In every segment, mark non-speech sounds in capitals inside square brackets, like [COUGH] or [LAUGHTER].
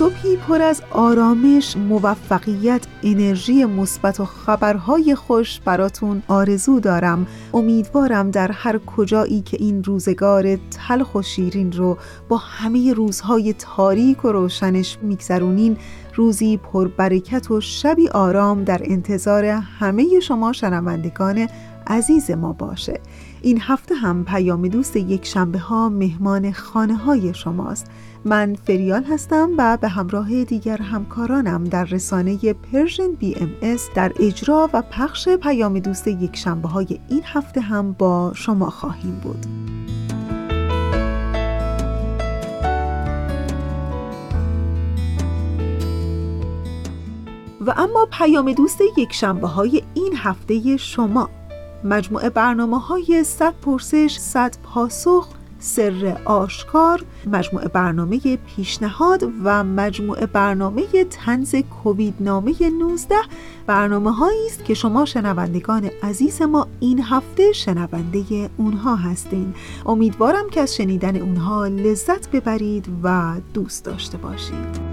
صبحی پر از آرامش، موفقیت، انرژی مثبت و خبرهای خوش براتون آرزو دارم. امیدوارم در هر کجایی که این روزگار تلخ و شیرین رو با همه روزهای تاریک و روشنش میگذرونین روزی پربرکت و شبی آرام در انتظار همه شما شنوندگان عزیز ما باشه این هفته هم پیام دوست یک شنبه ها مهمان خانه های شماست من فریال هستم و به همراه دیگر همکارانم در رسانه Persian BMS در اجرا و پخش پیام دوست یک شنبه های این هفته هم با شما خواهیم بود. و اما پیام دوست یک شنبه های این هفته شما. مجموعه برنامه های 100 پرسش 100 پاسخ سر آشکار مجموعه برنامه پیشنهاد و مجموعه برنامه تنز کووید نامه 19 برنامه هایی است که شما شنوندگان عزیز ما این هفته شنونده اونها هستین. امیدوارم که از شنیدن اونها لذت ببرید و دوست داشته باشید.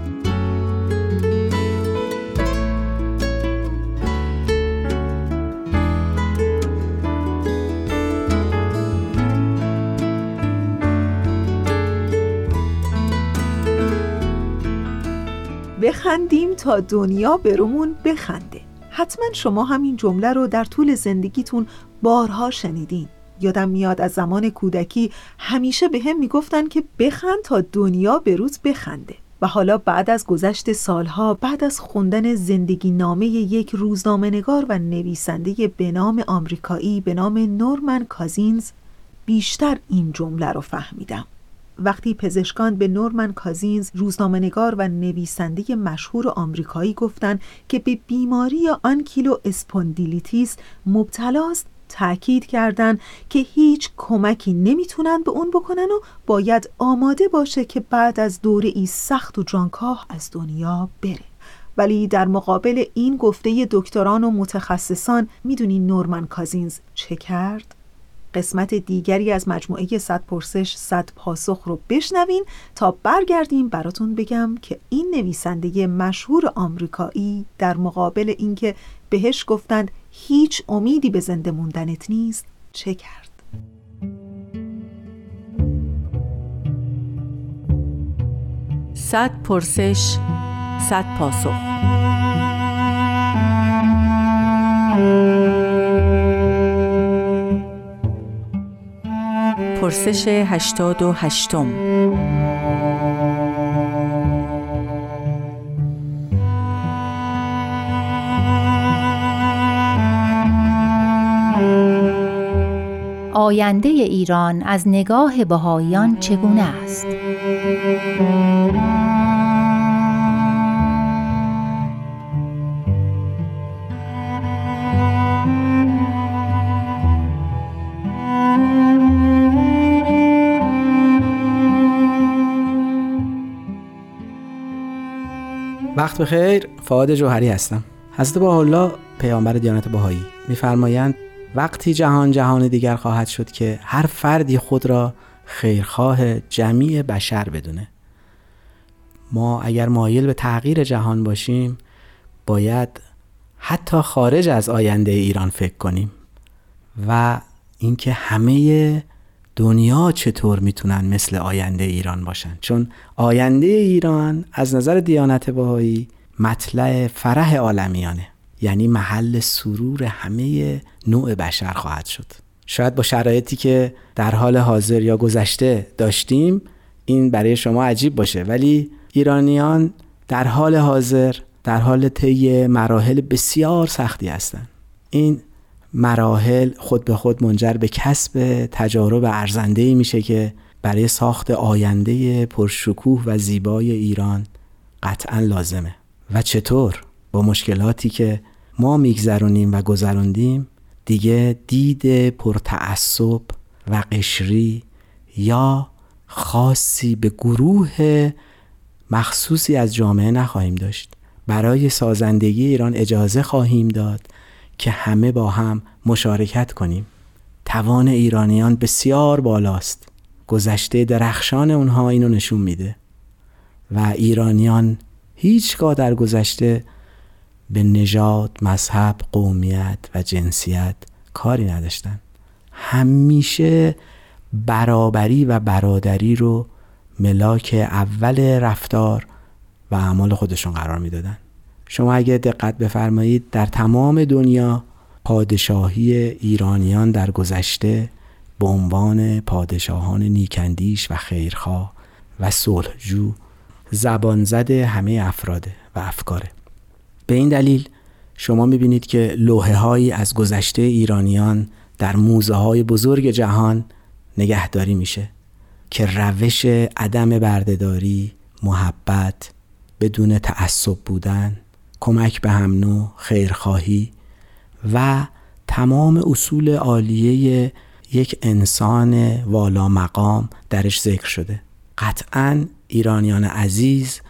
بخندیم تا دنیا برمون بخنده. حتما شما همین جمله رو در طول زندگیتون بارها شنیدین. یادم میاد از زمان کودکی همیشه به هم می‌گفتن که بخند تا دنیا به بخنده. و حالا بعد از گذشت سالها بعد از خوندن زندگی نامه یک روزنامه نگار و نویسنده به نام آمریکایی به نام نورمن کازینز بیشتر این جمله رو فهمیدم. وقتی پزشکان به نورمن کازینز روزنامه‌نگار و نویسنده مشهور آمریکایی گفتند که به بیماری ankylospondylitis مبتلاست تأکید کردند که هیچ کمکی نمی‌تونن به اون بکنن و باید آماده باشه که بعد از دوره ای سخت و جانکاه از دنیا بره ولی در مقابل این گفته دکتران و متخصصان می‌دونی نورمن کازینز چه کرد؟ قسمت دیگری از مجموعه 100 پرسش 100 پاسخ رو بشنوین تا برگردیم براتون بگم که این نویسنده مشهور آمریکایی در مقابل اینکه بهش گفتند هیچ امیدی به زنده موندنت نیست چه کرد؟ صد پرسش صد پاسخ. پرسش هشتاد و هشتم آینده ایران از نگاه بهاییان چگونه است؟ وقت بخیر فعاد جوهری هستم. حضرت الله پیامبر دیانت بهایی میفرمایند وقتی جهان جهان دیگر خواهد شد که هر فردی خود را خیرخواه جمیع بشر بدونه. ما اگر مایل به تغییر جهان باشیم باید حتی خارج از آینده ایران فکر کنیم و اینکه همه دنیا چطور می‌تونن مثل آینده ایران باشن؟ چون آینده ایران از نظر دیانت بهایی مطلع فرح عالمیانه. یعنی محل سرور همه نوع بشر خواهد شد. شاید با شرایطی که در حال حاضر یا گذشته داشتیم این برای شما عجیب باشه. ولی ایرانیان در حال حاضر در حال طی مراحل بسیار سختی هستند این مراحل خود به خود منجر به کسب تجارب ارزنده ای میشه که برای ساخت آینده پرشکوه و زیبای ایران قطعا لازمه. و چطور؟ با مشکلاتی که ما میگذرونیم و گذروندیم دیگه دید پرتعصب و قشری یا خاصی به گروه مخصوصی از جامعه نخواهیم داشت. برای سازندگی ایران اجازه خواهیم داد که همه با هم مشارکت کنیم. توان ایرانیان بسیار بالاست. گذشته درخشان اونها اینو نشون میده. و ایرانیان هیچگاه در گذشته به نژاد، مذهب، قومیت و جنسیت کاری نداشتن. همیشه برابری و برادری رو ملاک اول رفتار و اعمال خودشون قرار می‌دادن. شما اگه دقت بفرمایید در تمام دنیا پادشاهی ایرانیان در گذشته به عنوان پادشاهان نیکندیش و خیرخواه و صلحجو زبان زده همه افراده و افکاره. به این دلیل شما می‌بینید که لوحه هایی از گذشته ایرانیان در موزه های بزرگ جهان نگهداری میشه که روش عدم بردهداری محبت بدون تعصب بودن کمک به هم نوع خیرخواهی و تمام اصول عالیه یک انسان والا مقام درش ذکر شده. قطعا ایرانیان عزیز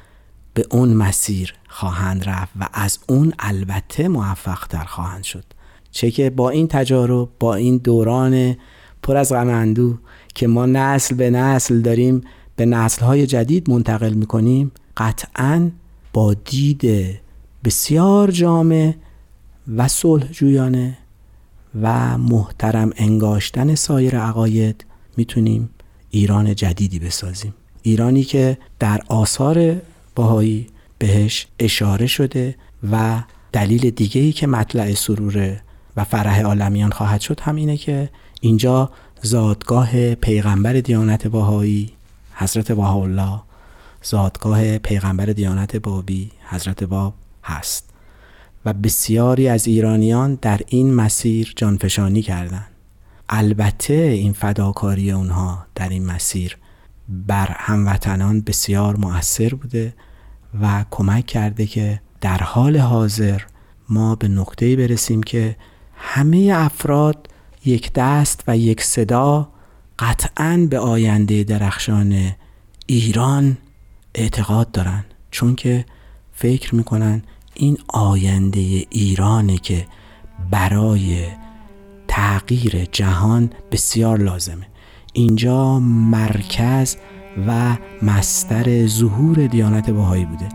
به اون مسیر خواهند رفت و از اون البته موفق در خواهند شد. چه که با این تجارب با این دوران پر از غم که ما نسل به نسل داریم به نسلهای جدید منتقل می‌کنیم قطعا با دید بسیار جامع و صلح جویانه و محترم انگاشتن سایر عقاید می‌تونیم ایران جدیدی بسازیم. ایرانی که در آثار باهایی بهش اشاره شده و دلیل دیگه ای که مطلع سروره و فرح عالمیان خواهد شد هم اینه که اینجا زادگاه پیغمبر دیانت باهایی حضرت الله زادگاه پیغمبر دیانت بابی حضرت باب هست و بسیاری از ایرانیان در این مسیر جانفشانی کردند. البته این فداکاری اونها در این مسیر بر هموطنان بسیار مؤثر بوده و کمک کرده که در حال حاضر ما به نقطه‌ای برسیم که همه افراد یک دست و یک صدا قطعا به آینده درخشان ایران اعتقاد دارن. چون که فکر می‌کنن این آینده ایرانه که برای تغییر جهان بسیار لازمه. اینجا مرکز و مستر ظهور دیانت بهایی بوده.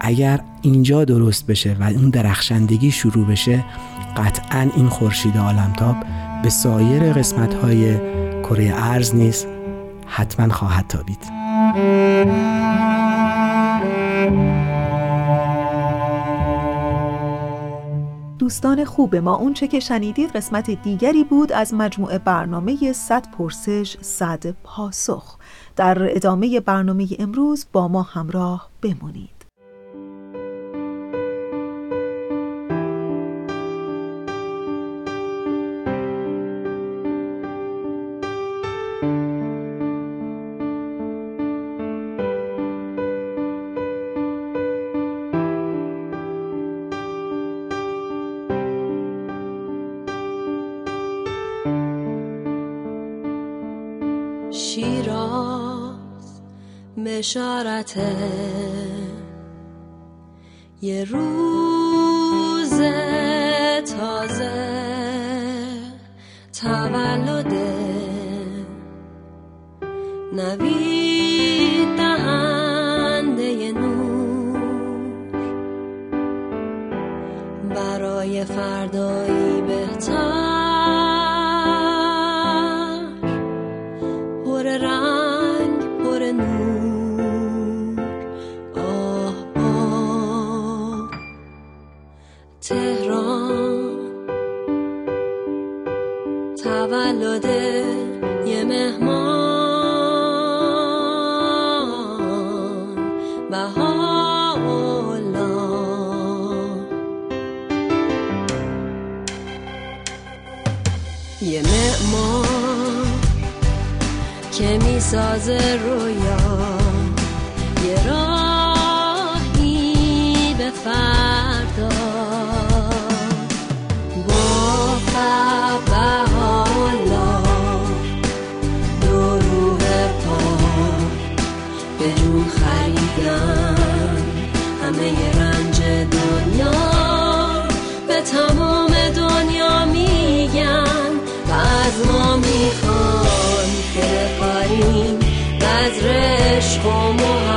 اگر اینجا درست بشه و اون درخشندگی شروع بشه قطعا این خورشید عالمتاب به سایر قسمت های کره ارز نیز حتما خواهد تابید. دوستان خوب ما. اون چه که شنیدید قسمت دیگری بود از مجموعه برنامه 100 پرسش 100 پاسخ. در ادامه برنامه امروز با ما همراه بمونید. protect. شده یه مهمان. بها یه مهمان که می‌سازه رویا. عشق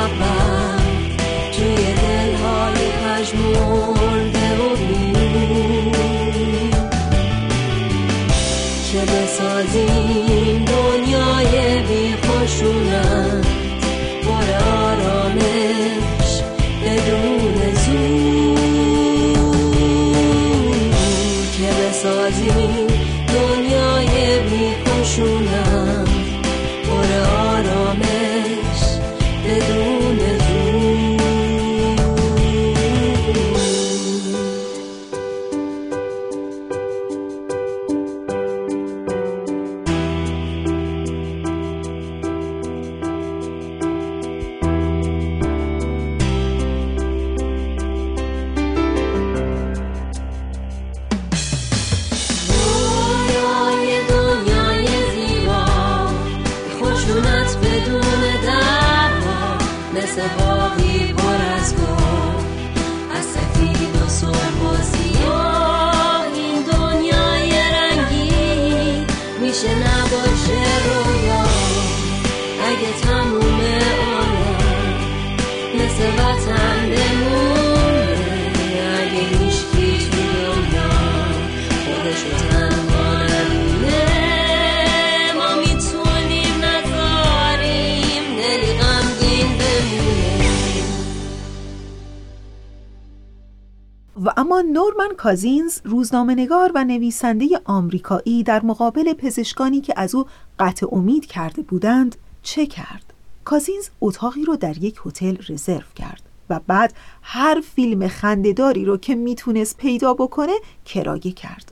کازینز روزنامه‌نگار و نویسنده آمریکایی در مقابل پزشکانی که از او قطع امید کرده بودند چه کرد؟ کازینز اتاقی رو در یک هتل رزرو کرد و بعد هر فیلم خندهداری رو که می‌تونست پیدا بکنه کرایه کرد.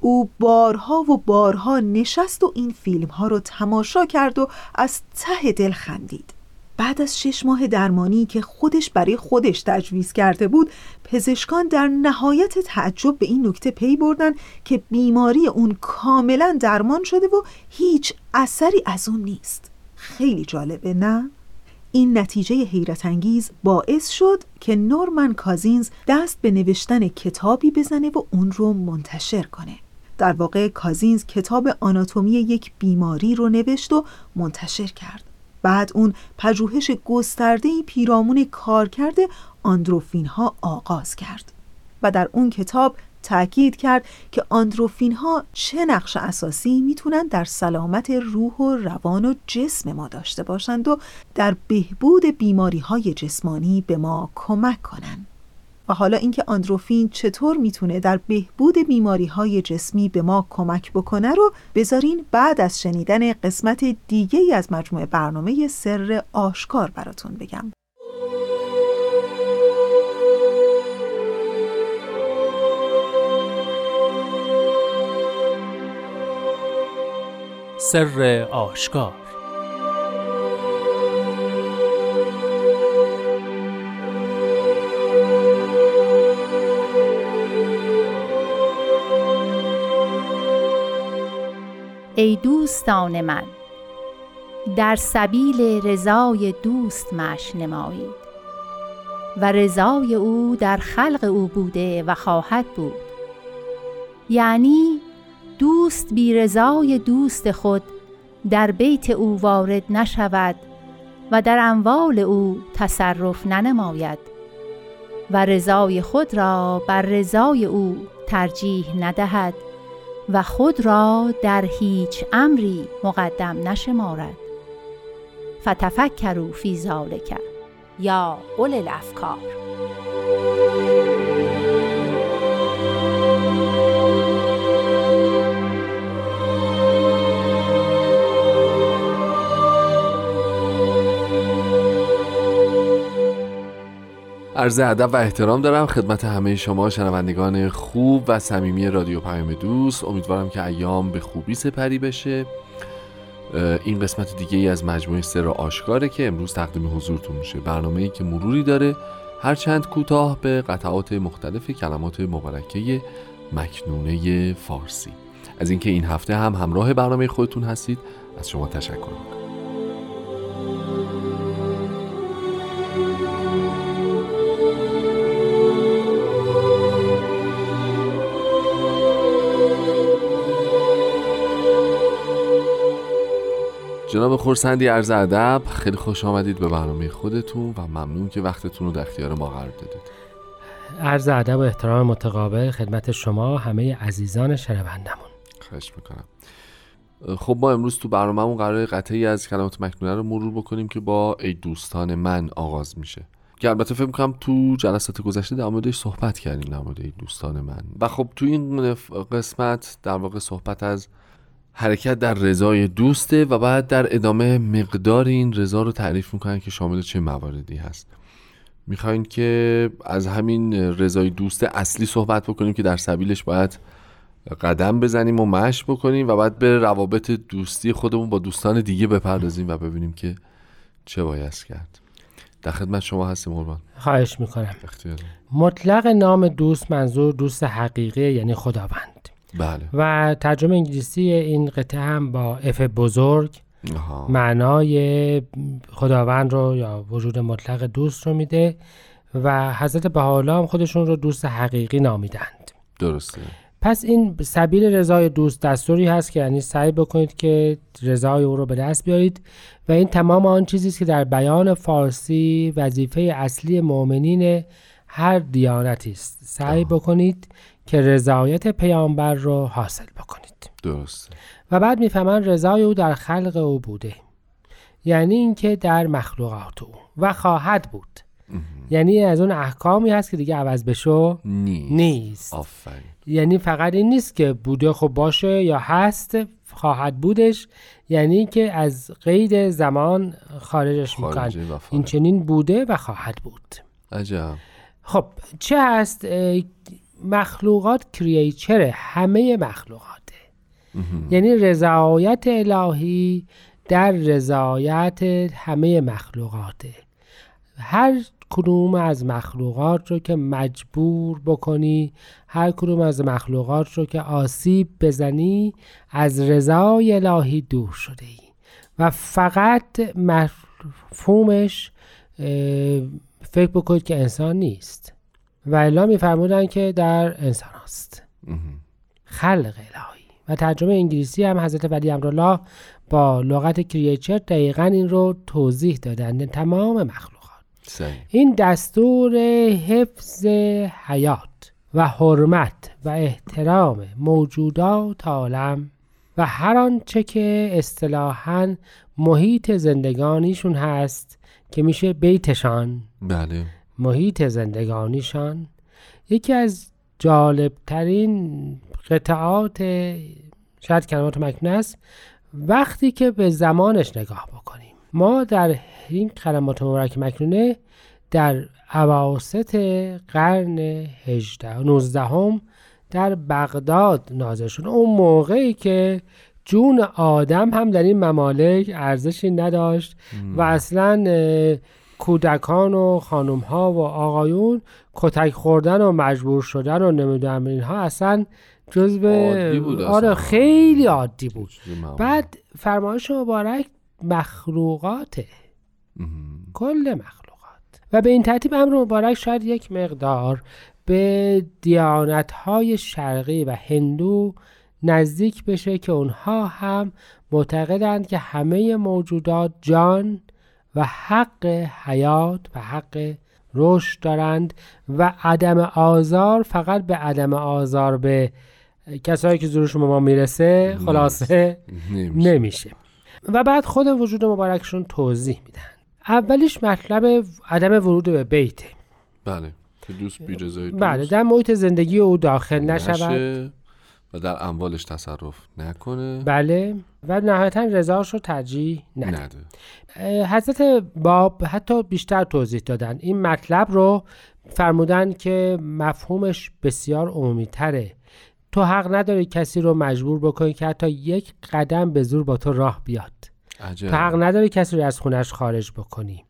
او بارها و بارها نشست و این فیلم ها رو تماشا کرد و از ته دل خندید. بعد از شش ماه درمانی که خودش برای خودش تجویز کرده بود پزشکان در نهایت تعجب به این نکته پی بردن که بیماری اون کاملا درمان شده و هیچ اثری از اون نیست. خیلی جالبه نه؟ این نتیجه حیرت انگیز باعث شد که نورمن کازینز دست به نوشتن کتابی بزنه و اون رو منتشر کنه. در واقع کازینز کتاب آناتومی یک بیماری رو نوشت و منتشر کرد. بعد اون پژوهش گسترده‌ای پیرامون کارکرد آندروفین ها آغاز کرد و در اون کتاب تأکید کرد که آندروفین ها چه نقش اساسی می‌تونن در سلامت روح و روان و جسم ما داشته باشند و در بهبود بیماری های جسمانی به ما کمک کنند. و حالا اینکه آندروفین چطور می‌تونه در بهبود بیماری های جسمی به ما کمک بکنه رو بذارین بعد از شنیدن قسمت دیگه ای از مجموعه برنامه سر آشکار براتون بگم. سر آشکار ای دوستان من در سبیل رضای دوست مش نمایید. و رضای او در خلق او بوده و خواهد بود. یعنی دوست بی رضای دوست خود در بیت او وارد نشود و در اموال او تصرف ننماید و رضای خود را بر رضای او ترجیح ندهد. و خود را در هیچ امری مقدم نشمارد. فتفکروا فی ذالک یا اول الافکار. عرض ادب و احترام دارم خدمت همه شما شنوندگان خوب و صمیمی رادیو پیام دوست. امیدوارم که ایام به خوبی سپری بشه. این قسمت دیگه ای از مجموعه سر آشکاره که امروز تقدیم حضورتون میشه. برنامه ای که مروری داره. هرچند کوتاه به قطعات مختلف کلمات مبارکه مکنونه فارسی. از اینکه این هفته هم همراه برنامه خودتون هستید از شما تشکر می‌کنم. جناب خورسندی عرض ادب خیلی خوش آمدید به برنامه خودتون و ممنون که وقتتون رو در اختیار ما قرار دادید. عرض ادب و احترام متقابل خدمت شما همه عزیزان شنوندمون خواهش می‌کنم. خب ما امروز تو برنامهمون قرار قطعی از کلمات مکنونه رو مرور بکنیم که با ای دوستان من آغاز میشه. که البته فکر می‌کنم تو جلسات گذشته در موردش صحبت کردیم در مورد ای دوستان من. و خب تو این قسمت در واقع صحبت از حرکت در رضای دوسته و بعد در ادامه مقدار این رضا رو تعریف می‌کنن که شامل چه مواردی هست. می‌خواین که از همین رضای دوست اصلی صحبت بکنیم که در سبیلش باید قدم بزنیم و مشق بکنیم و بعد به روابط دوستی خودمون با دوستان دیگه بپردازیم و ببینیم که چه باید کرد. در خدمت شما هستیم قربان. خواهش می‌کنم. اختیار مطلق نام دوست منظور دوست حقیقی یعنی خداوند. بله. و ترجمه انگلیسی این قطعه هم با اف بزرگ آها. معنای خداوند رو یا وجود مطلق دوست رو میده و حضرت بهاءالله هم خودشون رو دوست حقیقی نامیدند. درسته. پس این سبیل رضای دوست دستوری هست که یعنی سعی بکنید که رضای او رو به دست بیارید و این تمام آن چیزی است که در بیان فارسی وظیفه اصلی مؤمنین هر دیانتی است. سعی بکنید که رضایت پیامبر رو حاصل بکنید. درسته. و بعد می‌فهمن رضای او در خلق او بوده. یعنی اینکه در مخلوقات او. و خواهد بود. یعنی از اون احکامی هست که دیگه عوض بشو. نیست. نیست. آفرین. یعنی فقط این نیست که بوده خب باشه یا هست خواهد بودش. یعنی که از قید زمان خارجش و این. چنین بوده و خواهد بود. عجب. خب چه هست؟ مخلوقات کریچره همه مخلوقاته. یعنی رضایت الهی در رضایت همه مخلوقاته. هر کدوم از مخلوقات رو که مجبور بکنی هر کدوم از مخلوقات رو که آسیب بزنی از رضای الهی دور شده ای. و فقط مفهومش فکر بکنید که انسان نیست. و الا میفرمودن که در انسان هست خلق الهی. و ترجمه انگلیسی هم حضرت ولی امرالله با لغت کریچر دقیقا این رو توضیح دادن تمام مخلوقات. صحیح. این دستور حفظ حیات و حرمت و احترام موجودات عالم و هر آنچه که اصطلاحا محیط زندگانیشون هست که میشه بیتشان. بله. محیط زندگانیشان یکی از جالبترین قطعات شاید کلمات مکنونه است وقتی که به زمانش نگاه بکنیم. ما در این کلمات مبارک مکنونه در عواسط قرن 18 19 هم در بغداد نازل شد. اون موقعی که جون آدم هم در این ممالک ارزشی نداشت و اصلا کودکان و خانم ها و آقایون کتک خوردن و مجبور شدن و نمی‌دونم اینها اصلا بود اصلا. آره خیلی عادی بود. بعد فرمایش مبارک مخلوقاته کل مخلوقات و به این ترتیب امر مبارک شاید یک مقدار به دیانت های شرقی و هندو نزدیک بشه که اونها هم معتقدند که همه موجودات جان و حق حیات و حق رشد دارند و عدم آزار فقط به عدم آزار به کسایی که زورشون به ما می‌رسه خلاصه نمیشه. نمیشه. و بعد خود وجود مبارکشون توضیح میدن اولیش مطلب عدم ورود به بیته بله. که دوست دوست بله در محیط زندگی او داخل نشود. و در اموالش تصرف نکنه. بله. و نهایتا رضاش رو ترجیح نده. نده. حضرت باب حتی بیشتر توضیح دادن. این مطلب رو فرمودن که مفهومش بسیار عمومی تره تو حق نداری کسی رو مجبور بکنی که حتی یک قدم به زور با تو راه بیاد. عجب. تو حق نداری کسی رو از خونش خارج بکنی.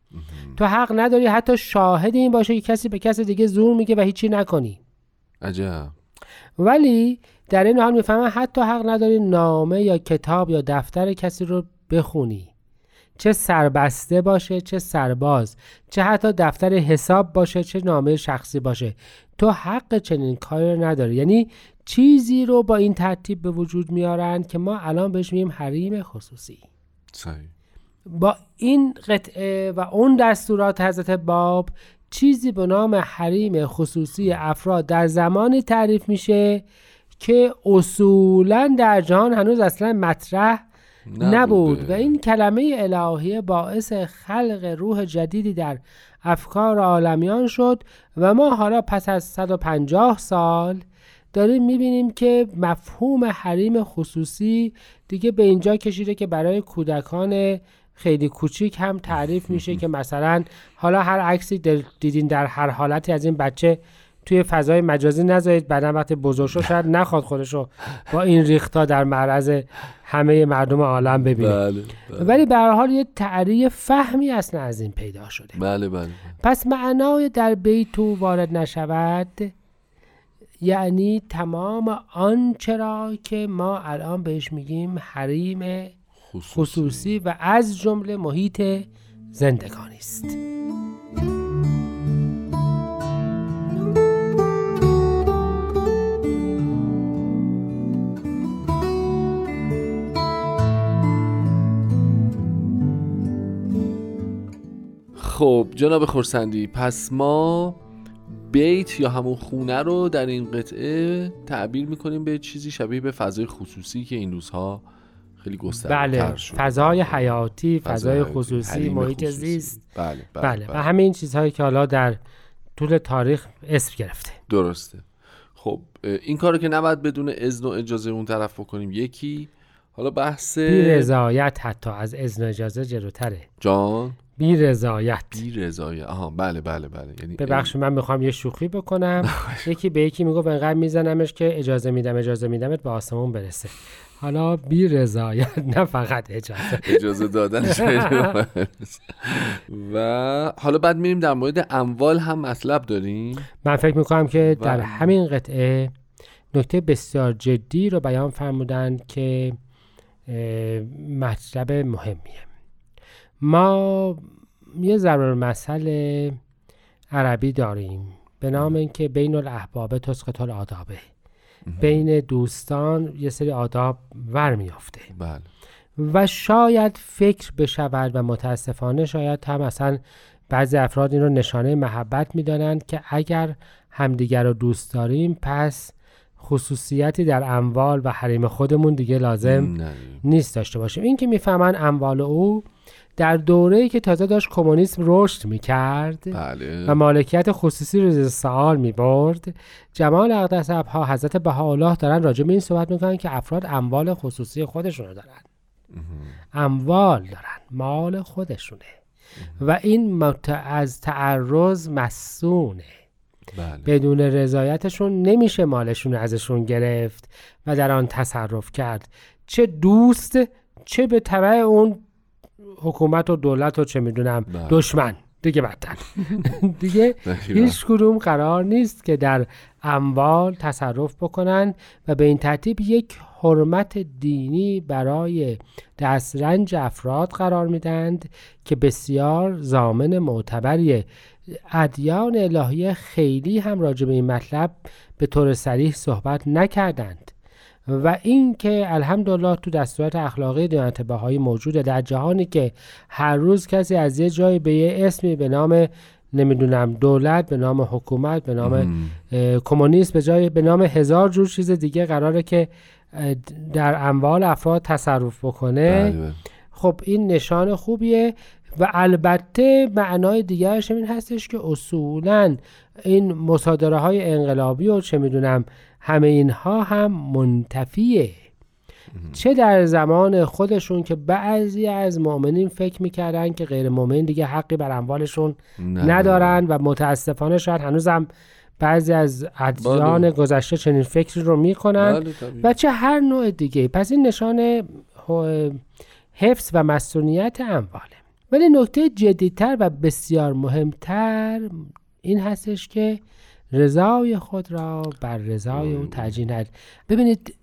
تو حق نداری حتی شاهد این باشه که کسی به کسی دیگه زور میگه و هیچی نکنی. عجب. ولی در این حال می‌فهمن حتی حق نداری نامه یا کتاب یا دفتر کسی رو بخونی. چه سربسته باشه چه سرباز چه حتی دفتر حساب باشه چه نامه شخصی باشه. تو حق چنین کاری رو نداری. یعنی چیزی رو با این ترتیب به وجود میارن که ما الان بهش میگیم حریم خصوصی. صحیح. با این قطعه و اون دستورات حضرت باب چیزی به نام حریم خصوصی افراد در زمانی تعریف میشه که اصولا در جهان هنوز اصلا مطرح نبود و این کلمه الهیه باعث خلق روح جدیدی در افکار عالمیان شد و ما حالا پس از 150 سال داریم می‌بینیم که مفهوم حریم خصوصی دیگه به اینجا کشیده که برای کودکان خیلی کوچیک هم تعریف میشه [LAUGHS] که مثلا حالا هر عکسی دیدین در هر حالتی از این بچه توی فضای مجازی نذارید. بعدا وقتی بزرگ شد شاید نخواد خودشو با این ریختا در معرض همه مردم عالم ببینه. بله بله. ولی به هر حال یه تعریف فهمی اصلا از این پیدا شده. بله بله. پس معنای در بیت وارد نشود یعنی تمام آنچه را که ما الان بهش میگیم حریم خصوصی. و از جمله محیط زندگانی است خب جناب خورسندی پس ما بیت یا همون خونه رو در این قطعه تعبیر می‌کنیم به چیزی شبیه به فضای خصوصی که این روزها خیلی گسترده بله شد. فضای حیاتی فضای حیاتی، خصوصی محیط خصوصی. زیست. بله بله, بله و همه این چیزهایی که حالا در طول تاریخ اسم گرفته. درسته. خب این کارو که نباید بدون اذن و اجازه اون طرف بکنیم یکی حالا بحث بی رضایت حتی از اذن اجازه جلوتره. جان؟ بی رضایت. بی رضایت. آها بله بله بله. یعنی ببخش من می‌خوام یه شوخی بکنم. [LAUGHS] یکی به یکی می‌گفت انقدر میزنمش که اجازه میدم اجازه میدمت به آسمون برسه. حالا بی رضایت نه فقط اجازه. اجازه دادن [LAUGHS] و حالا بعد میریم در مورد اموال هم مطلب داریم. من فکر می‌کنم که در بله. همین قطعه نکته بسیار جدی رو بیان فرمودن که مطلب مهمیه. ما یه ضرب المثل عربی داریم به نام اینکه بین الاحباب تسقط الآدابه. بین دوستان یه سری آداب ور میافته بله. و شاید فکر بشود و متاسفانه شاید هم اصلا بعضی افراد این رو نشانه محبت می‌دانند که اگر همدیگر رو دوست داریم پس خصوصیتی در اموال و حریم خودمون دیگه لازم نه. نیست داشته باشیم. این که می‌فهمن اموال او در دوره‌ای که تازه داشت کمونیسم رشد می‌کرد بله. و مالکیت خصوصی رو زیر سوال می برد جمال اقدس ها حضرت بهاءالله دارن راجع به این صحبت می‌کنن که افراد اموال خصوصی خودشون رو دارن اموال دارن مال خودشونه. و این مت- از تعرض مسونه. بله. بدون رضایتشون نمیشه مالشون ازشون گرفت و در آن تصرف کرد. چه دوست چه به تبع اون حکومت و دولت و چه می‌دونم بله. دشمن. دیگه بدتر. [LAUGHS] دیگه. هیچ کدوم قرار نیست که در اموال تصرف بکنن و به این ترتیب یک حرمت دینی برای دسترنج افراد قرار میدند که بسیار زامن معتبریه. ادیان الهیه خیلی هم راجع به این مطلب به طور صریح صحبت نکردند و این که الحمدلله تو دستورات اخلاقی دیانت بهایی موجوده در جهانی که هر روز کسی از یه جایی به یه اسمی به نام نمی‌دونم دولت به نام حکومت به نام کمونیست به جای به نام هزار جور چیز دیگه قراره که در اموال افراد تصرف بکنه. بله، بله. خب این نشان خوبیه. و البته معنای دیگرش این هستش که اصولا این مصادره های انقلابی و چه می‌دونم همه اینها هم منتفیه چه در زمان خودشون که بعضی از مؤمنین فکر می‌کردن که غیر مؤمن دیگه حقی بر اموالشون. ندارن و متاسفانه شاید هنوزم بعضی از ادیان بله. گذشته چنین فکری رو می‌کنن بله. و چه هر نوع دیگه پس این نشان حفظ و مسئولیت امواله ولی نکته جدیتر و بسیار مهمتر این هستش که رضای خود را بر رضای او ترجیح ندید ببینید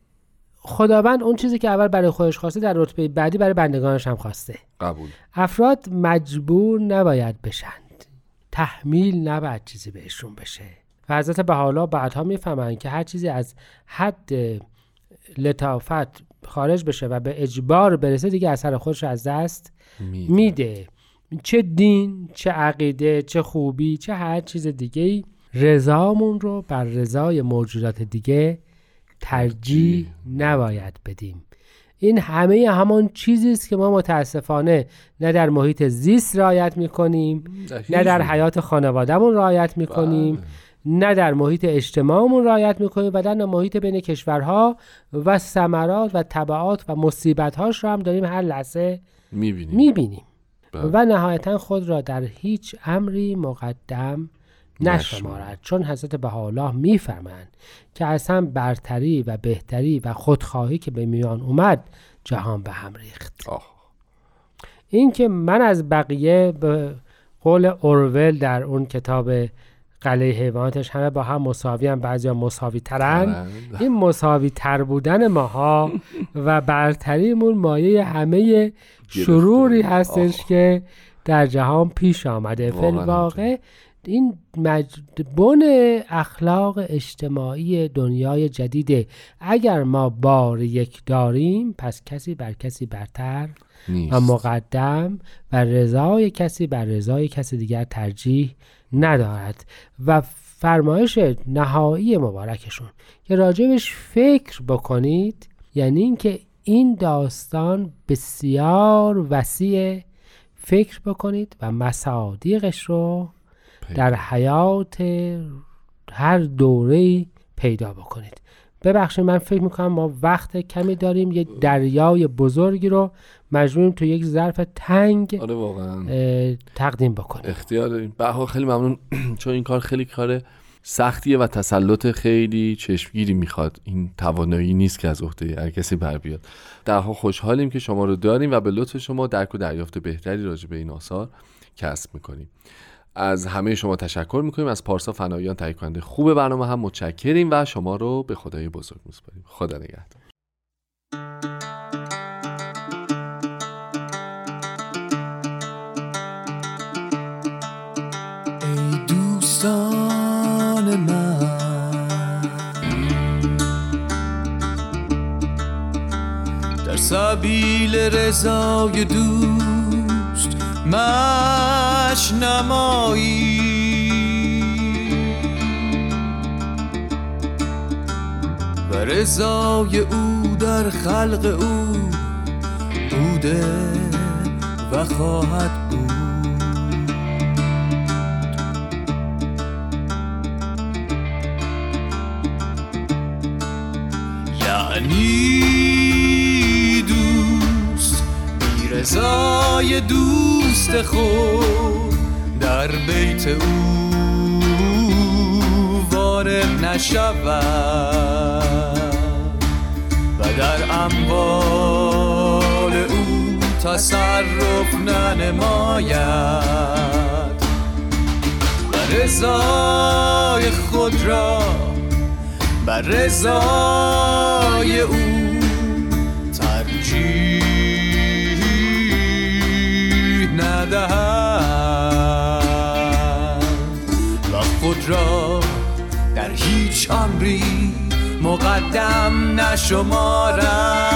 خداوند اون چیزی که اول برای خودش خواسته در رتبه بعدی برای بندگانش هم خواسته. قبول. افراد مجبور نباید بشند. تحمیل نباید چیزی بهشون بشه. و حضرت بحالا بعدها می‌فهمند که هر چیزی از حد لطافت خارج بشه و به اجبار برسه دیگه اثر خودش از دست میده. میده چه دین چه عقیده چه خوبی چه هر چیز دیگه ای رضامون رو بر رضای موجودات دیگه ترجیح نباید بدیم این همه همان چیزی است که ما متاسفانه نه در محیط زیست رعایت می‌کنیم نه در. حیات خانوادهمون رعایت می‌کنیم بله. نه در محیط اجتماعمون رعایت می‌کنیم و در محیط بین کشورها و ثمرات و تبعات و مصیبتهاش رو هم داریم هر لحظه می‌بینیم. می‌بینیم. بله. و نهایتا خود را در هیچ امری مقدم نشمارد. چون حضرت بهاءالله می‌فهمند که اصلا برتری و بهتری و خودخواهی که به میان اومد جهان به هم ریخت. آه. این که من از بقیه به قول اورول در اون کتاب قلعه حیواناتش همه با هم مساوی هم بعضی ها مساوی ترن. این مساوی تر بودن ماها [LAUGHS] و برتریمون مایه همه شروری هستش آه. که در جهان پیش آمده فی واقع این. بن اخلاق اجتماعی دنیای جدیده اگر ما بار یک داریم پس کسی بر کسی برتر نیست و مقدم و رضای کسی بر رضای کسی دیگر ترجیح ندارد و فرمایش نهایی مبارکشون. که راجبش فکر بکنید یعنی اینکه این داستان بسیار وسیع فکر بکنید و مصادیقش رو در حیات هر دوره پیدا بکنید. ببخشید من فکر می‌کنم ما وقت کمی داریم یه دریای بزرگی رو مجبوریم تو یک ظرف تنگ آره واقعا. تقدیم بکنیم. اختیار داریم. بها خیلی ممنون. [CLEARS THROAT] چون این کار خیلی کار سختیه و تسلط خیلی چشمگیری می‌خواد. این توانایی نیست که از عهده هر کسی بر بیاد. درها خوشحالیم که شما رو داریم و به لطف شما درک و دریافت بهتری راجع به این آثار کسب می‌کنیم. از همه شما تشکر می‌کنیم. از پارسا فنایان تهیه کننده خوب برنامه هم متشکریم و شما رو به خدای بزرگ میسپاریم. خدا نگهدار. در سبیل رضای دوست مش نمایی. و رضای او در خلق او بوده و خواهد بود. یعنی دوست بی رضای دوست خود در بیت او وارد نشود و در اموال او تصرف ننماید و رضای خود را بر رضای او امری مقدم نشمارد.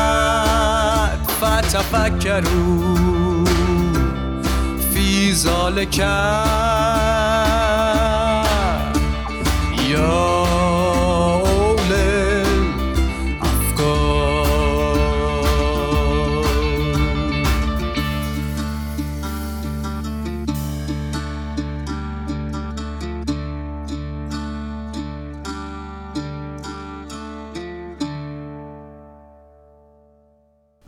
فتفکروا فی ذالک یا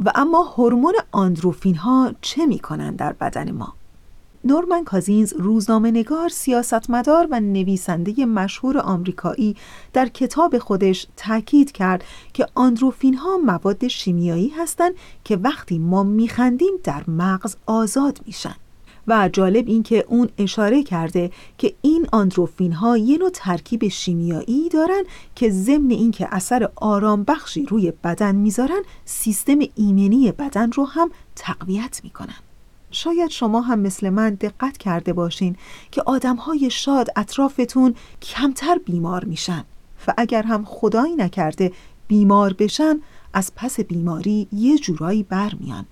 و اما هورمون آندروفین ها چه می کنند در بدن ما؟ نورمن کازینز روزنامه نگار، سیاستمدار و نویسنده مشهور آمریکایی در کتاب خودش تاکید کرد که آندروفین ها مواد شیمیایی هستند که وقتی ما میخندیم در مغز آزاد میشن. و جالب این که اون اشاره کرده که این آندروفین ها یه نوع ترکیب شیمیایی دارن که ضمن اینکه اثر آرام بخشی روی بدن می‌ذارن سیستم ایمنی بدن رو هم تقویت می‌کنن. شاید شما هم مثل من دقت کرده باشین که آدم های شاد اطرافتون کمتر بیمار میشن و اگر هم خدایی نکرده بیمار بشن از پس بیماری یه جورایی برمیان.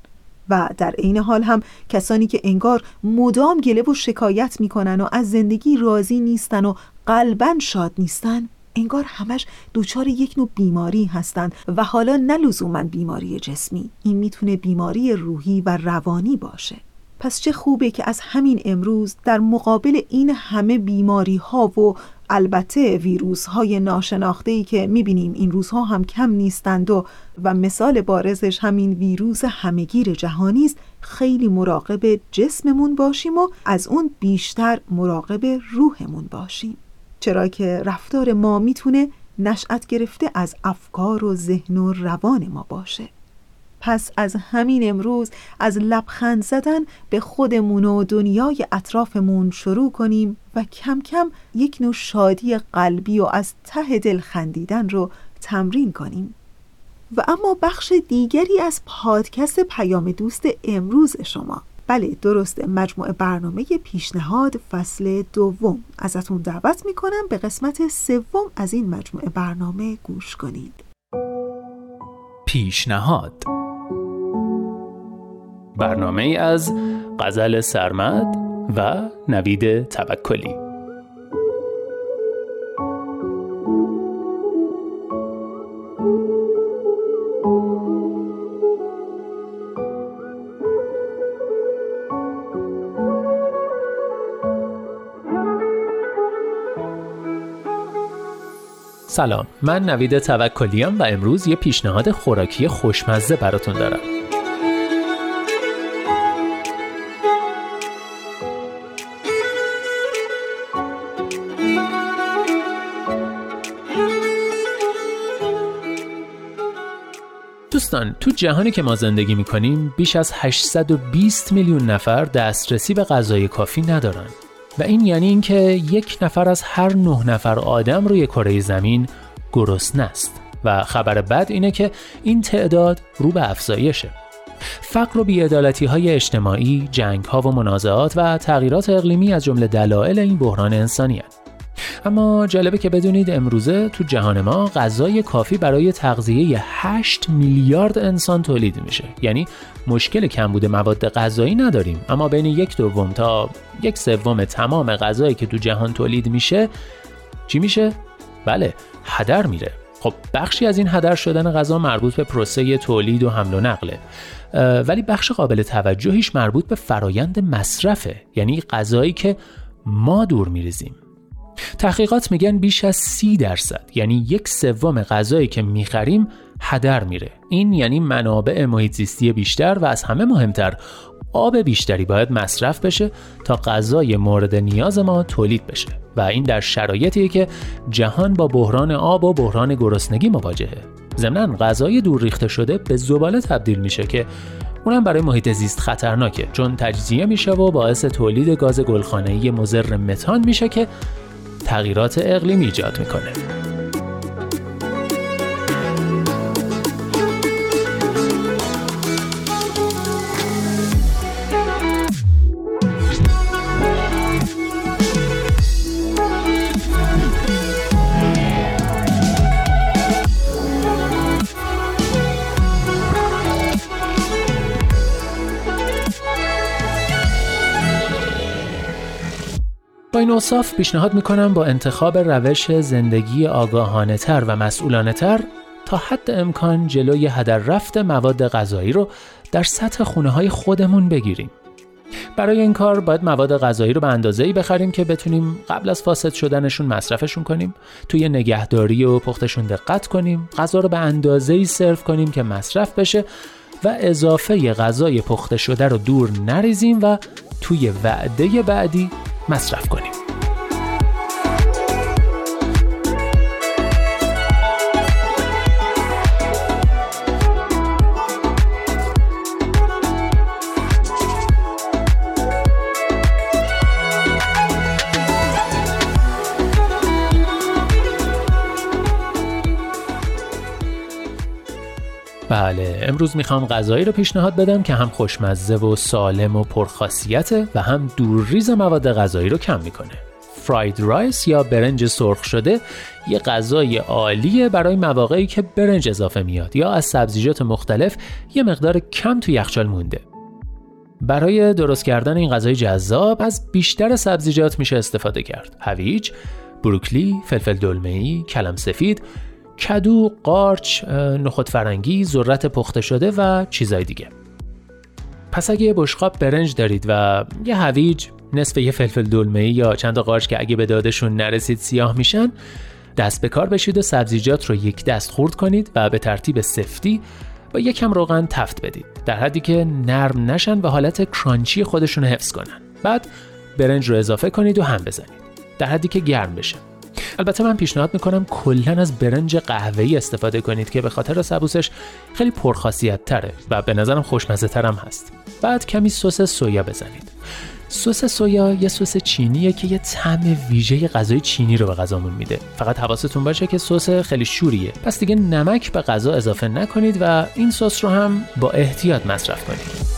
و در عین حال هم کسانی که انگار مدام گله و شکایت می‌کنن و از زندگی راضی نیستن و قلبا شاد نیستن انگار همش دچار یک نوع بیماری هستند و حالا نه لزوما بیماری جسمی. این می‌تونه بیماری روحی و روانی باشه. پس چه خوبه که از همین امروز در مقابل این همه بیماری ها و البته ویروس های ناشناخته ای که می‌بینیم این روزها هم کم نیستند و و مثال بارزش همین ویروس همگیر جهانی است خیلی مراقب جسممون باشیم و از اون بیشتر مراقب روحمون باشیم. چرا که رفتار ما می‌تونه نشأت گرفته از افکار و ذهن و روان ما باشه. پس از همین امروز از لبخند زدن به خودمون و دنیای اطرافمون شروع کنیم و کم کم یک نوع شادی قلبی و از ته دل خندیدن رو تمرین کنیم. و اما بخش دیگری از پادکست پیام دوست امروز شما. بله درست. مجموعه برنامه پیشنهاد فصل دوم. ازتون دعوت می‌کنم به قسمت سوم از این مجموعه برنامه گوش کنید. پیشنهاد برنامه از غزل سرمد و نوید توکلی. سلام من نوید توکلیم و امروز یه پیشنهاد خوراکی خوشمزه براتون دارم. تو جهانی که ما زندگی می‌کنیم بیش از 820 میلیون نفر دسترسی به غذای کافی ندارن. و این یعنی اینکه یک نفر از هر نه نفر آدم روی کره زمین گرسنه است. و خبر بد اینه که این تعداد رو به افزایشه. فقر و بیعدالتی های اجتماعی، جنگ ها و منازعات و تغییرات اقلیمی از جمله دلایل این بحران انسانی اما جالبه که بدونید امروزه تو جهان ما غذای کافی برای تغذیه 8 میلیارد انسان تولید میشه. یعنی مشکل کمبود مواد غذایی نداریم. اما بین یک دوم تا یک سوم تمام غذایی که تو جهان تولید میشه چی میشه؟ بله هدر میره. خب بخشی از این هدر شدن غذا مربوط به پروسه تولید و حمل و نقله ولی بخش قابل توجهیش مربوط به فرایند مصرفه. یعنی غذایی که ما دور میریزیم. تحقیقات میگن بیش از سی درصد یعنی یک سوم غذایی که می‌خریم هدر میره. این یعنی منابع محیط زیستی بیشتر و از همه مهمتر آب بیشتری باید مصرف بشه تا غذای مورد نیاز ما تولید بشه. و این در شرایطی که جهان با بحران آب و بحران گرسنگی مواجهه. ضمنا غذای دور ریخته شده به زباله تبدیل میشه که اونم برای محیط زیست خطرناکه چون تجزیه میشه و باعث تولید گاز گلخانه‌ای مضر متان میشه که تغییرات اقلیمی ایجاد می‌کنه. این اصاف پیشنهاد می‌کنم با انتخاب روش زندگی آگاهانه تر و مسئولانه تر تا حد امکان جلوی هدر رفت مواد غذایی رو در سطح خونه های خودمون بگیریم. برای این کار باید مواد غذایی رو به اندازه‌ای بخریم که بتونیم قبل از فاسد شدنشون مصرفشون کنیم، توی نگهداری و پختشون دقت کنیم، غذا رو به اندازه‌ای سرو کنیم که مصرف بشه و اضافه غذای پخته شده رو دور نریزیم و توی وعده بعدی مصرف کنیم. بله امروز می‌خوام غذایی رو پیشنهاد بدم که هم خوشمزه و سالم و پرخاصیته و هم دورریز مواد غذایی رو کم می‌کنه. fried rice یا برنج سرخ شده یه غذای عالیه برای مواقعی که برنج اضافه میاد یا از سبزیجات مختلف یه مقدار کم تو یخچال مونده. برای درست کردن این غذای جذاب از بیشتر سبزیجات میشه استفاده کرد. هویج بروکلی، فلفل دلمه‌ای، کلم سفید کدو، قارچ، نخود فرنگی، ذرت پخته شده و چیزای دیگه. پس اگه بشقاب برنج دارید و یه هویج، نصف یه فلفل دلمه‌ای یا چند قارچ که اگه به دادشون نرسید سیاه میشن، دست به کار بشید و سبزیجات رو یک دست خورد کنید و به ترتیب سفتی با یکم روغن تفت بدید. در حدی که نرم نشن و حالت crunchy خودشون حفظ کنن. بعد برنج رو اضافه کنید و هم بزنید. در حدی که گرم بشه. البته من پیشنهاد می‌کنم کلا از برنج قهوه‌ای استفاده کنید که به خاطر سبوسش خیلی پرخاصیت تره و به نظرم خوشمزه ترم هست. بعد کمی سس سویا بزنید. سس سویا یه سس چینیه که یه طعم ویژه غذای چینی رو به غذامون میده. فقط حواستون باشه که سس خیلی شوریه. پس دیگه نمک به غذا اضافه نکنید و این سس رو هم با احتیاط مصرف کنید.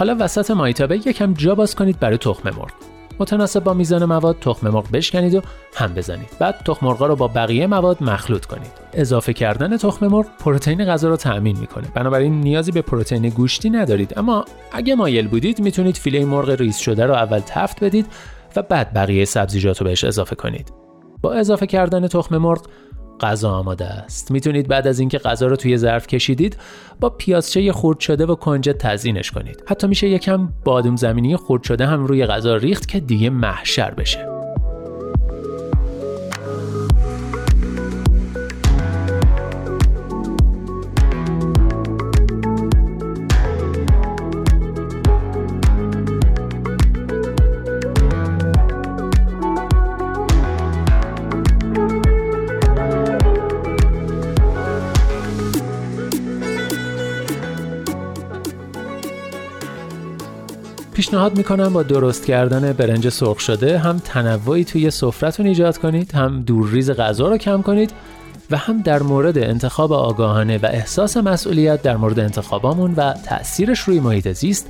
حالا وسط مایتابه یکم جا باز کنید برای تخم مرغ. متناسب با میزان مواد تخم مرغ بشکنید و هم بزنید. بعد تخم مرغ رو با بقیه مواد مخلوط کنید. اضافه کردن تخم مرغ پروتئین غذا رو تأمین می‌کنه. بنابراین نیازی به پروتئین گوشتی ندارید. اما اگه مایل بودید می‌تونید فیله مرغ ریز شده رو اول تفت بدید و بعد بقیه سبزیجات رو بهش اضافه کنید. با اضافه کردن تخم مرغ غذا آماده است. می‌تونید بعد از اینکه غذا رو توی ظرف کشیدید با پیازچه خرد شده و کنجد تزیینش کنید. حتی میشه یکم بادوم زمینی خرد شده هم روی غذا ریخت که دیگه محشر بشه. پیشنهاد می‌کنم با درست کردن برنج سرخ شده هم تنوعی توی سفرتون ایجاد کنید هم دورریز غذا رو کم کنید و هم در مورد انتخاب آگاهانه و احساس مسئولیت در مورد انتخابامون و تأثیرش روی محیط زیست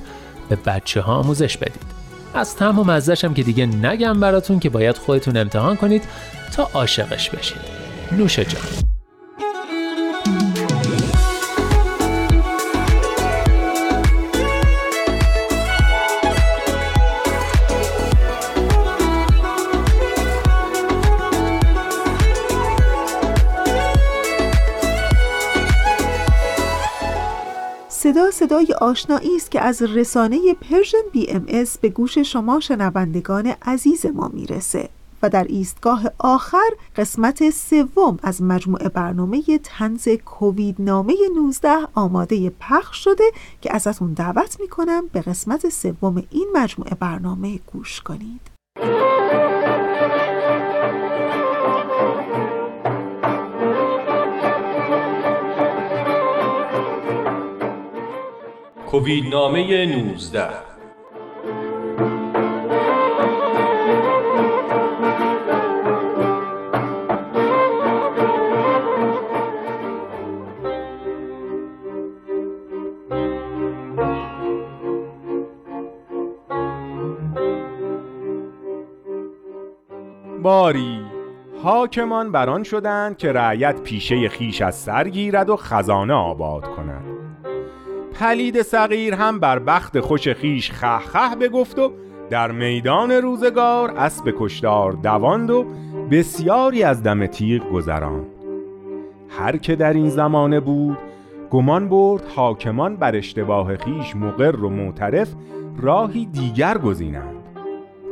به بچه ها آموزش بدید. از تم و مزدش هم که دیگه نگم براتون که باید خودتون امتحان کنید تا عاشقش بشید. نوش جان. صدای آشنایی است که از رسانه Persian BMS به گوش شما شنوندگان عزیز ما می‌رسه و در ایستگاه آخر قسمت سوم از مجموعه برنامه طنز کووید نامه 19 آماده پخش شده که ازتون دعوت می‌کنم به قسمت سوم این مجموعه برنامه گوش کنید. کووید نامه 19 باری. حاکمان بران شدند که رعیت پیشه خیش از سر گیرد و خزانه آباد کند. پلید صغیر هم بر بخت خوش خیش خه بگفت و در میدان روزگار اسب کشتار دواند و بسیاری از دم تیغ گذراند. هر که در این زمانه بود گمان برد حاکمان بر اشتباه خیش مقر و معترف راهی دیگر گزینند.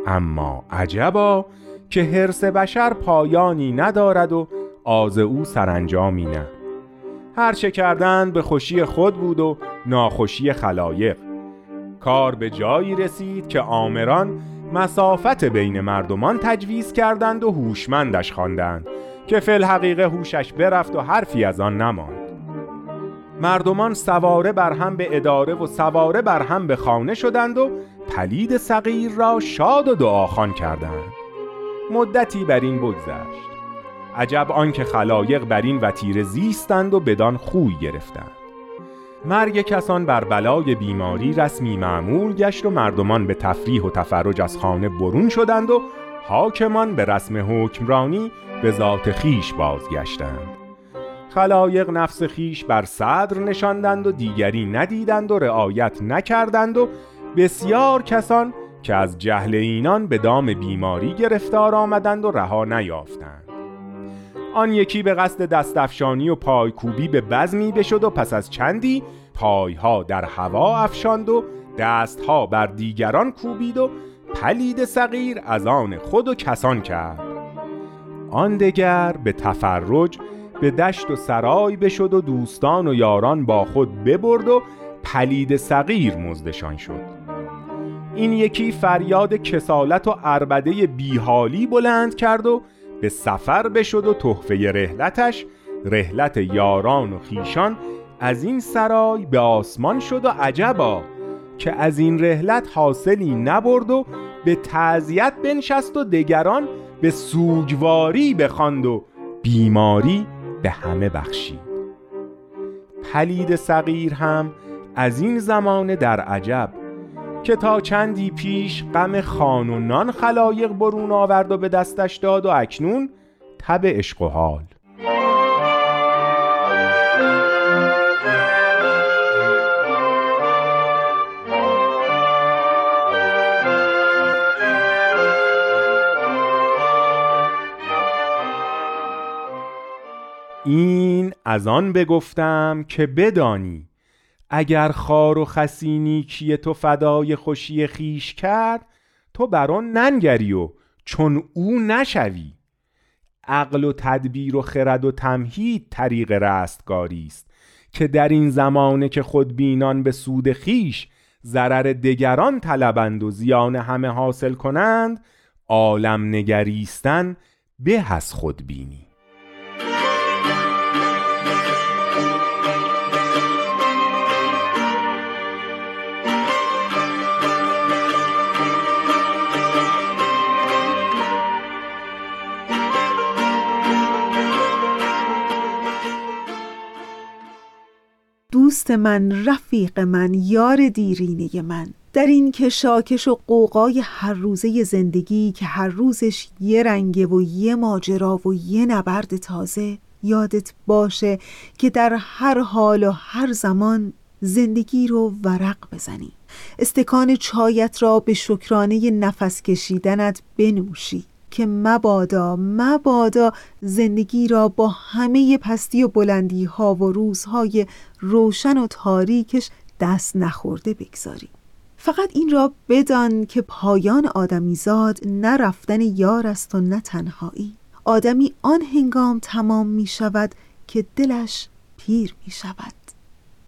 اما عجبا که حرس بشر پایانی ندارد و آز او سرانجامی نه. هرچه کردند به خوشی خود بود و ناخوشی خلایق. کار به جایی رسید که آمران مسافت بین مردمان تجویز کردند و هوشمندش خواندند که فی الحقیقه هوشش برفت و حرفی از آن نماند. مردمان سواره بر هم به اداره و سواره بر هم به خانه شدند و پلید صغیر را شاد و دعاخان کردند. مدتی بر این بگذشت. عجب آنکه خلایق بر این وتیره زیستند و بدان خوی گرفتند. مرگ کسان بر بلای بیماری رسمی معمول گشت و مردمان به تفریح و تفرج از خانه برون شدند و حاکمان به رسم حکمرانی به ذات خیش بازگشتند. خلایق نفس خیش بر صدر نشاندند و دیگری ندیدند و رعایت نکردند و بسیار کسان که از جهل اینان به دام بیماری گرفتار آمدند و رها نیافتند. آن یکی به قصد دستافشانی و پایکوبی به بزمی بشد و پس از چندی پایها در هوا افشاند و دستها بر دیگران کوبید و پلید صغیر از آن خود و کسان کرد. آن دگر به تفرج به دشت و سرای بشد و دوستان و یاران با خود ببرد و پلید صغیر مزدشان شد. این یکی فریاد کسالت و عربده بیحالی بلند کرد و به سفر بشد و تحفه رهلتش رهلت یاران و خیشان از این سرای به آسمان شد و عجبا که از این رهلت حاصلی نبرد و به تعذیت بنشست و دگران به سوگواری بخواند و بیماری به همه بخشید. پلید صغیر هم از این زمانه در عجب که تا چندی پیش غم خان و نان خلایق برون آورد و به دستش داد و اکنون تب عشق و حال. این از آن بگفتم که بدانی اگر خار و خسینی کیه تو فدای خوشی خیش کرد تو بر آن ننگری و چون او نشوی. عقل و تدبیر و خرد و تمهید طریق رستگاری است که در این زمانه که خودبینان به سود خیش ضرر دگران طلبند و زیان همه حاصل کنند عالم نگریستن به از خودبینی. دوست من رفیق من یار دیرینه من. در این که شاکش و قوقای هر روزه زندگی که هر روزش یه رنگه و یه ماجرا و یه نبرد تازه یادت باشه که در هر حال و هر زمان زندگی رو ورق بزنی. استکان چایت را به شکرانه نفس کشیدنت بنوشی. که مبادا مبادا زندگی را با همه پستی و بلندی ها و روزهای روشن و تاریکش دست نخورده بگذاری. فقط این را بدان که پایان آدمیزاد نه رفتن یار است و نه تنهایی. آدمی آن هنگام تمام می شود که دلش پیر می شود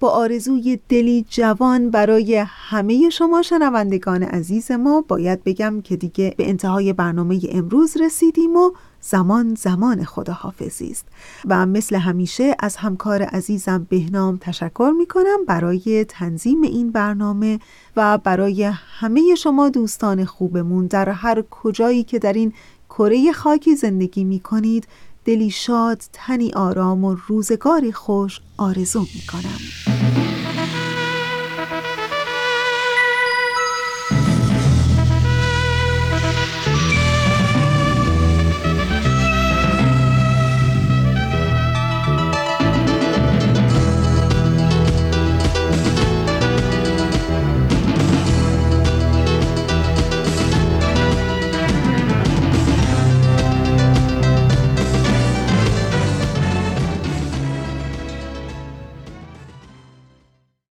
با آرزوی دلی جوان برای همه شما شنوندگان عزیز ما باید بگم که دیگه به انتهای برنامه امروز رسیدیم و زمان زمان خداحافظی است. و مثل همیشه از همکار عزیزم بهنام تشکر می کنم برای تنظیم این برنامه و برای همه شما دوستان خوبمون در هر کجایی که در این کره خاکی زندگی می کنید دلی شاد تنی آرام و روزگاری خوش آرزو می کنم